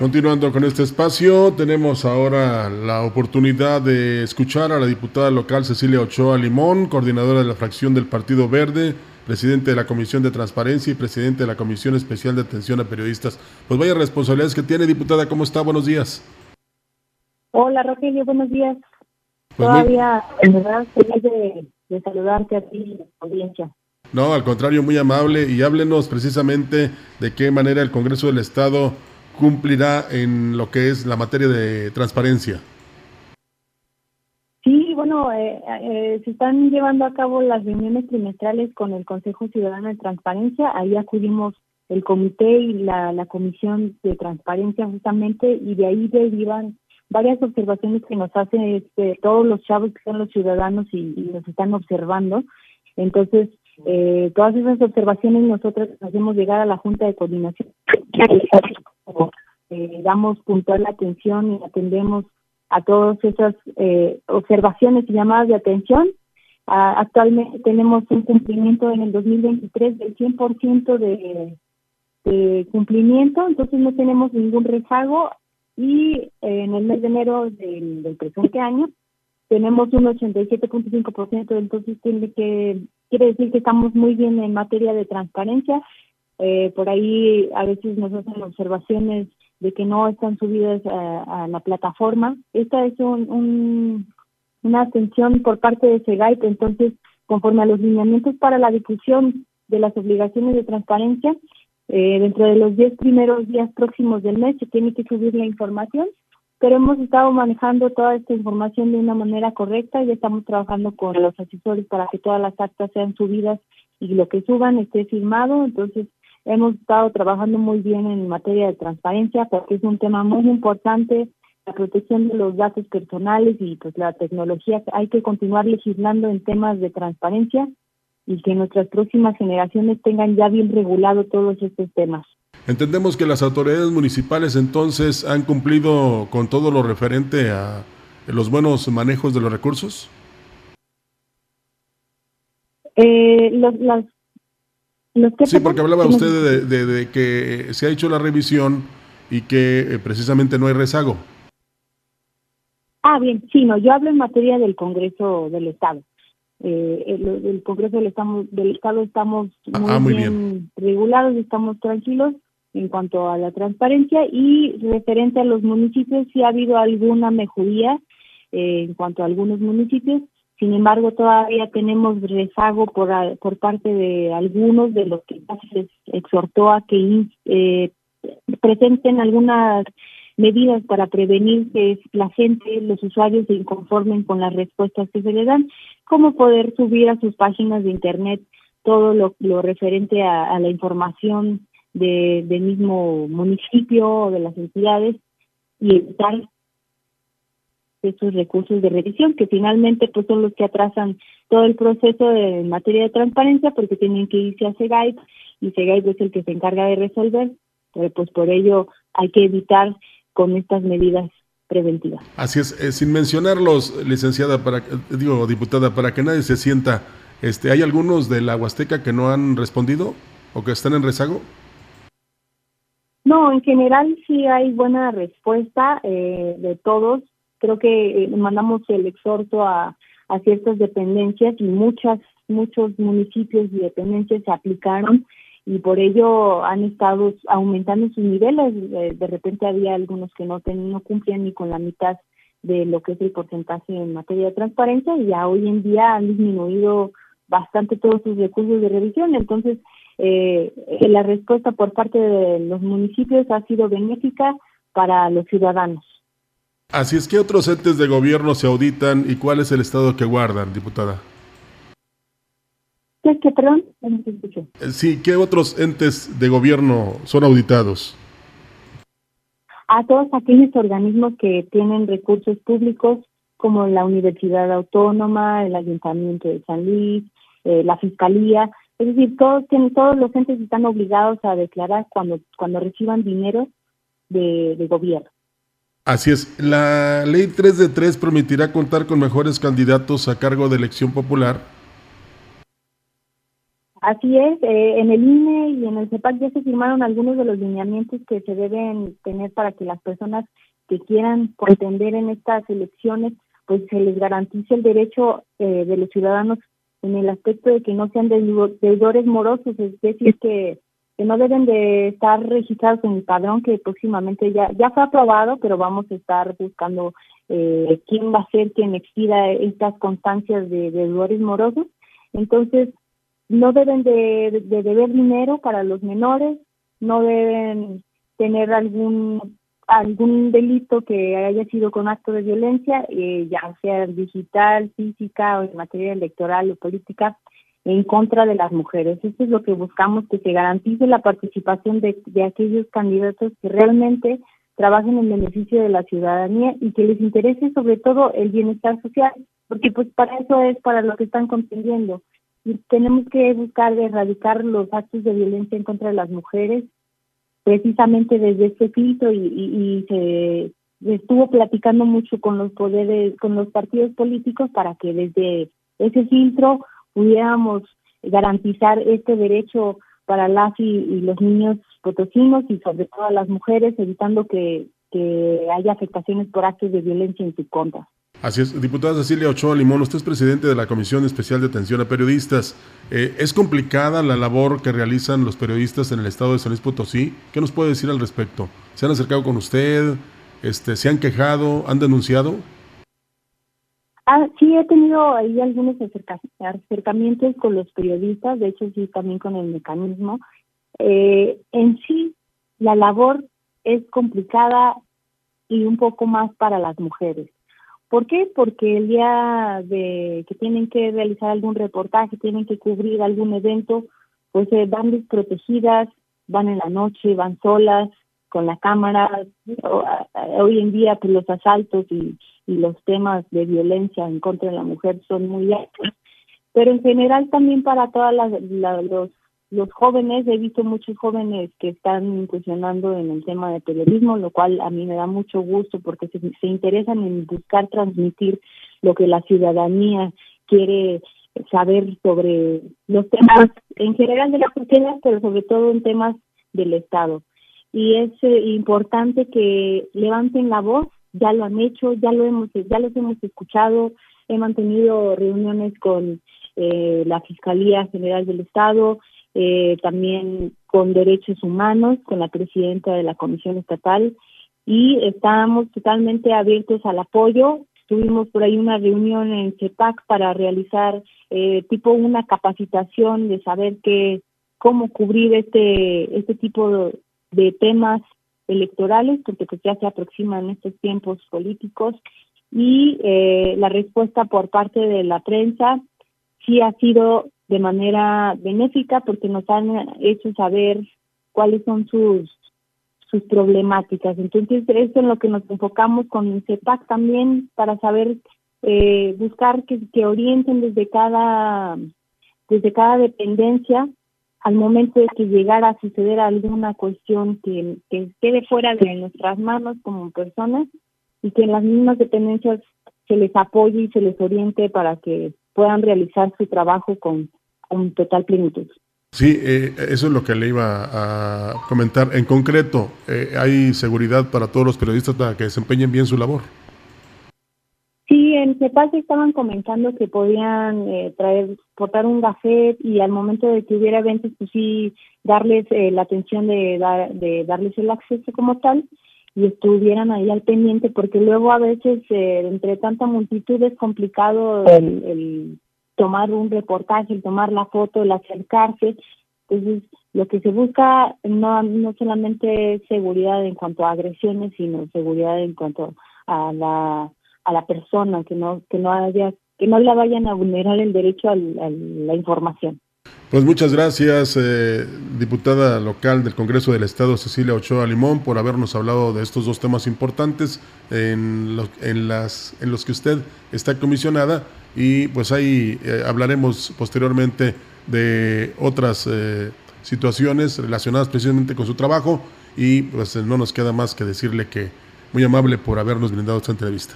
Continuando con este espacio, tenemos ahora la oportunidad de escuchar a la diputada local Cecilia Ochoa Limón, coordinadora de la fracción del Partido Verde, presidente de la Comisión de Transparencia y presidente de la Comisión Especial de Atención a Periodistas. Pues vaya responsabilidades que tiene, diputada. ¿Cómo está? Buenos días. Hola, Rogelio. Buenos días. Pues Todavía, en verdad, feliz de, de saludarte a ti, audiencia. No, al contrario, muy amable. Y háblenos precisamente de qué manera el Congreso del Estado cumplirá en lo que es la materia de transparencia? Sí, bueno, eh, eh, se están llevando a cabo las reuniones trimestrales con el Consejo Ciudadano de Transparencia. Ahí acudimos el comité y la, comisión de transparencia justamente y de ahí derivan varias observaciones que nos hacen este, todos los chavos que son los ciudadanos y, y nos están observando. Entonces, eh, todas esas observaciones nosotros hacemos llegar a la Junta de Coordinación. Eh, damos puntual atención y atendemos a todas esas eh, observaciones y llamadas de atención. actualmente tenemos un cumplimiento en el 2023 del 100% de, de cumplimiento, entonces no tenemos ningún rezago y en el mes de enero del, del presente año tenemos un 87.5%, entonces tiene que quiere decir que estamos muy bien en materia de transparencia. Eh, por ahí a veces nos hacen observaciones de que no están subidas a, la plataforma. Esta es un, una atención por parte de SEGAIT, entonces, conforme a los lineamientos para la difusión de las obligaciones de transparencia, eh, dentro de los 10 primeros días próximos del mes se tiene que subir la información pero hemos estado manejando toda esta información de una manera correcta y estamos trabajando con los asesores para que todas las actas sean subidas y lo que suban esté firmado. Entonces, hemos estado trabajando muy bien en materia de transparencia porque es un tema muy importante la protección de los datos personales y pues la tecnología hay que continuar legislando en temas de transparencia y que nuestras próximas generaciones tengan ya bien regulado todos estos temas. Entendemos que las autoridades municipales entonces han cumplido con todo lo referente a los buenos manejos de los recursos. Eh, los, sí, porque hablaba usted de, que se ha hecho la revisión y que eh, precisamente no hay rezago. Ah, bien, sí, no, yo hablo en materia del Congreso del Estado. Eh, el, Congreso del Estado, del Estado estamos ah, muy, bien, regulados, estamos tranquilos en cuanto a la transparencia y referente a los municipios si ha habido alguna mejoría eh, en cuanto a algunos municipios. Sin embargo, todavía tenemos rezago por, parte de algunos de los que se exhortó a que eh, presenten algunas medidas para prevenir que la gente, los usuarios se inconformen con las respuestas que se les dan, como poder subir a sus páginas de Internet todo lo, referente a la información de, del mismo municipio o de las entidades y evitar esos recursos de revisión que finalmente pues son los que atrasan todo el proceso de, en materia de transparencia porque tienen que irse a SEGAIP y SEGAIP es el que se encarga de resolver, pero pues por ello hay que evitar con estas medidas preventivas. Así es, eh, sin mencionarlos, licenciada, para digo diputada, para que nadie se sienta, este, ¿hay algunos de la Huasteca que no han respondido o que están en rezago? No, en general sí hay buena respuesta eh, de todos. Creo que eh, mandamos el exhorto a, ciertas dependencias y muchas muchos municipios y dependencias se aplicaron y por ello han estado aumentando sus niveles. De, repente había algunos que no, ten, no cumplían ni con la mitad de lo que es el porcentaje en materia de transparencia y ya hoy en día han disminuido bastante todos sus recursos de revisión. Entonces, eh, la respuesta por parte de los municipios ha sido benéfica para los ciudadanos. Así es, que otros entes de gobierno se auditan y cuál es el estado que guardan, diputada? ¿Qué, qué perdón? Eh, sí, ¿qué otros entes de gobierno son auditados? A todos aquellos organismos que tienen recursos públicos, como la Universidad Autónoma, el Ayuntamiento de San Luis, eh, la Fiscalía, es decir, todos tienen, todos los entes están obligados a declarar cuando cuando reciban dinero de, gobierno. Así es. La ley 3 de 3 permitirá contar con mejores candidatos a cargo de elección popular. Así es, eh, en el INE y en el CEPAC ya se firmaron algunos de los lineamientos que se deben tener para que las personas que quieran contender en estas elecciones, pues se les garantice el derecho eh, de los ciudadanos en el aspecto de que no sean deudores morosos, es decir, que, que no deben de estar registrados en el padrón que próximamente ya, ya fue aprobado, pero vamos a estar buscando eh, quién va a ser quien expida estas constancias de, de deudores morosos. Entonces, no deben de, deber dinero para los menores, no deben tener algún algún delito que haya sido con acto de violencia, eh, ya sea digital, física o en materia electoral o política, en contra de las mujeres. Eso es lo que buscamos, que se garantice la participación de, de aquellos candidatos que realmente trabajen en beneficio de la ciudadanía y que les interese sobre todo el bienestar social, porque pues para eso es para lo que están contendiendo tenemos que buscar erradicar los actos de violencia en contra de las mujeres precisamente desde este filtro y, y, se estuvo platicando mucho con los poderes, con los partidos políticos para que desde ese filtro pudiéramos garantizar este derecho para las y, los niños potosinos y sobre todo a las mujeres, evitando que, haya afectaciones por actos de violencia en su contra. Así es, diputada Cecilia Ochoa Limón, usted es presidente de la Comisión Especial de Atención a Periodistas. Eh, ¿Es complicada la labor que realizan los periodistas en el estado de San Luis Potosí? ¿Qué nos puede decir al respecto? ¿Se han acercado con usted? Este, ¿Se han quejado? ¿Han denunciado? Ah, sí, he tenido ahí algunos acercamientos con los periodistas, de hecho sí, también con el mecanismo. Eh, en sí, la labor es complicada y un poco más para las mujeres ¿Por qué? Porque el día de que tienen que realizar algún reportaje, tienen que cubrir algún evento, pues eh, van desprotegidas, van en la noche, van solas, con la cámara. Hoy en día, pues los asaltos y, los temas de violencia en contra de la mujer son muy altos. Pero en general también para todas las, los los jóvenes, he visto muchos jóvenes que están incursionando en el tema de periodismo, lo cual a mí me da mucho gusto porque se, interesan en buscar transmitir lo que la ciudadanía quiere saber sobre los temas en general de la sociedad, pero sobre todo en temas del Estado. Y es eh, importante que levanten la voz, ya lo han hecho, ya lo hemos, ya los hemos escuchado, he mantenido reuniones con eh, la Fiscalía General del Estado, eh, también con derechos humanos, con la presidenta de la Comisión Estatal y estamos totalmente abiertos al apoyo. Tuvimos por ahí una reunión en CEPAC para realizar eh, tipo una capacitación de saber qué cómo cubrir este este tipo de, temas electorales porque pues ya se aproximan estos tiempos políticos y eh, la respuesta por parte de la prensa sí ha sido de manera benéfica porque nos han hecho saber cuáles son sus sus problemáticas. Entonces, eso es lo que nos enfocamos con CEPAC también para saber eh, buscar que, que orienten desde cada desde cada dependencia al momento de que llegara a suceder alguna cuestión que, que quede fuera de nuestras manos como personas y que en las mismas dependencias se les apoye y se les oriente para que puedan realizar su trabajo con con total plenitud. Sí, eh, eso es lo que le iba a comentar. En concreto, eh, ¿hay seguridad para todos los periodistas para que desempeñen bien su labor? En CEPAS estaban comentando que podían eh, traer, portar un gafet y al momento de que hubiera eventos, pues sí, darles la atención de, de darles el acceso como tal y estuvieran ahí al pendiente, porque luego a veces entre tanta multitud es complicado el tomar un reportaje, el tomar la foto, el acercarse. Entonces, lo que se busca no, no solamente es seguridad en cuanto a agresiones, sino seguridad en cuanto a la, a la persona, que no, que no haya, que no la vayan a vulnerar el derecho a la información. Pues muchas gracias, eh, diputada local del Congreso del Estado, Cecilia Ochoa Limón, por habernos hablado de estos dos temas importantes en, en, las, en los que usted está comisionada y pues ahí eh, hablaremos posteriormente de otras eh, situaciones relacionadas precisamente con su trabajo y pues no nos queda más que decirle que muy amable por habernos brindado esta entrevista.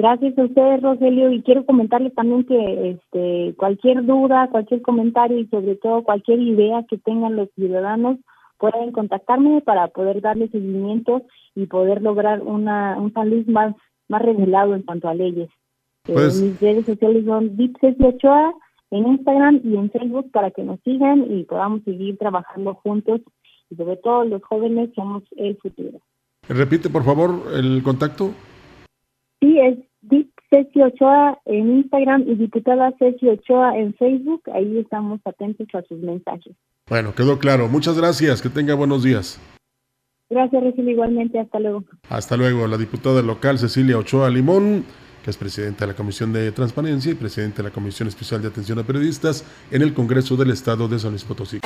Gracias a usted, Rogelio, y quiero comentarles también que este, cualquier duda, cualquier comentario y sobre todo cualquier idea que tengan los ciudadanos pueden contactarme para poder darle seguimiento y poder lograr una, un país más, más revelado en cuanto a leyes. Eh, pues mis redes sociales son Ceci Ochoa en Instagram y en Facebook para que nos sigan y podamos seguir trabajando juntos y sobre todo los jóvenes somos el futuro. Repite por favor el contacto. Sí, es Dip Ceci Ochoa en Instagram y diputada Ceci Ochoa en Facebook. Ahí estamos atentos a sus mensajes. Bueno, quedó claro. Muchas gracias. Que tenga buenos días. Gracias, Recién igualmente. Hasta luego. Hasta luego. La diputada local Cecilia Ochoa Limón, que es presidenta de la Comisión de Transparencia y presidenta de la Comisión Especial de Atención a Periodistas en el Congreso del Estado de San Luis Potosí.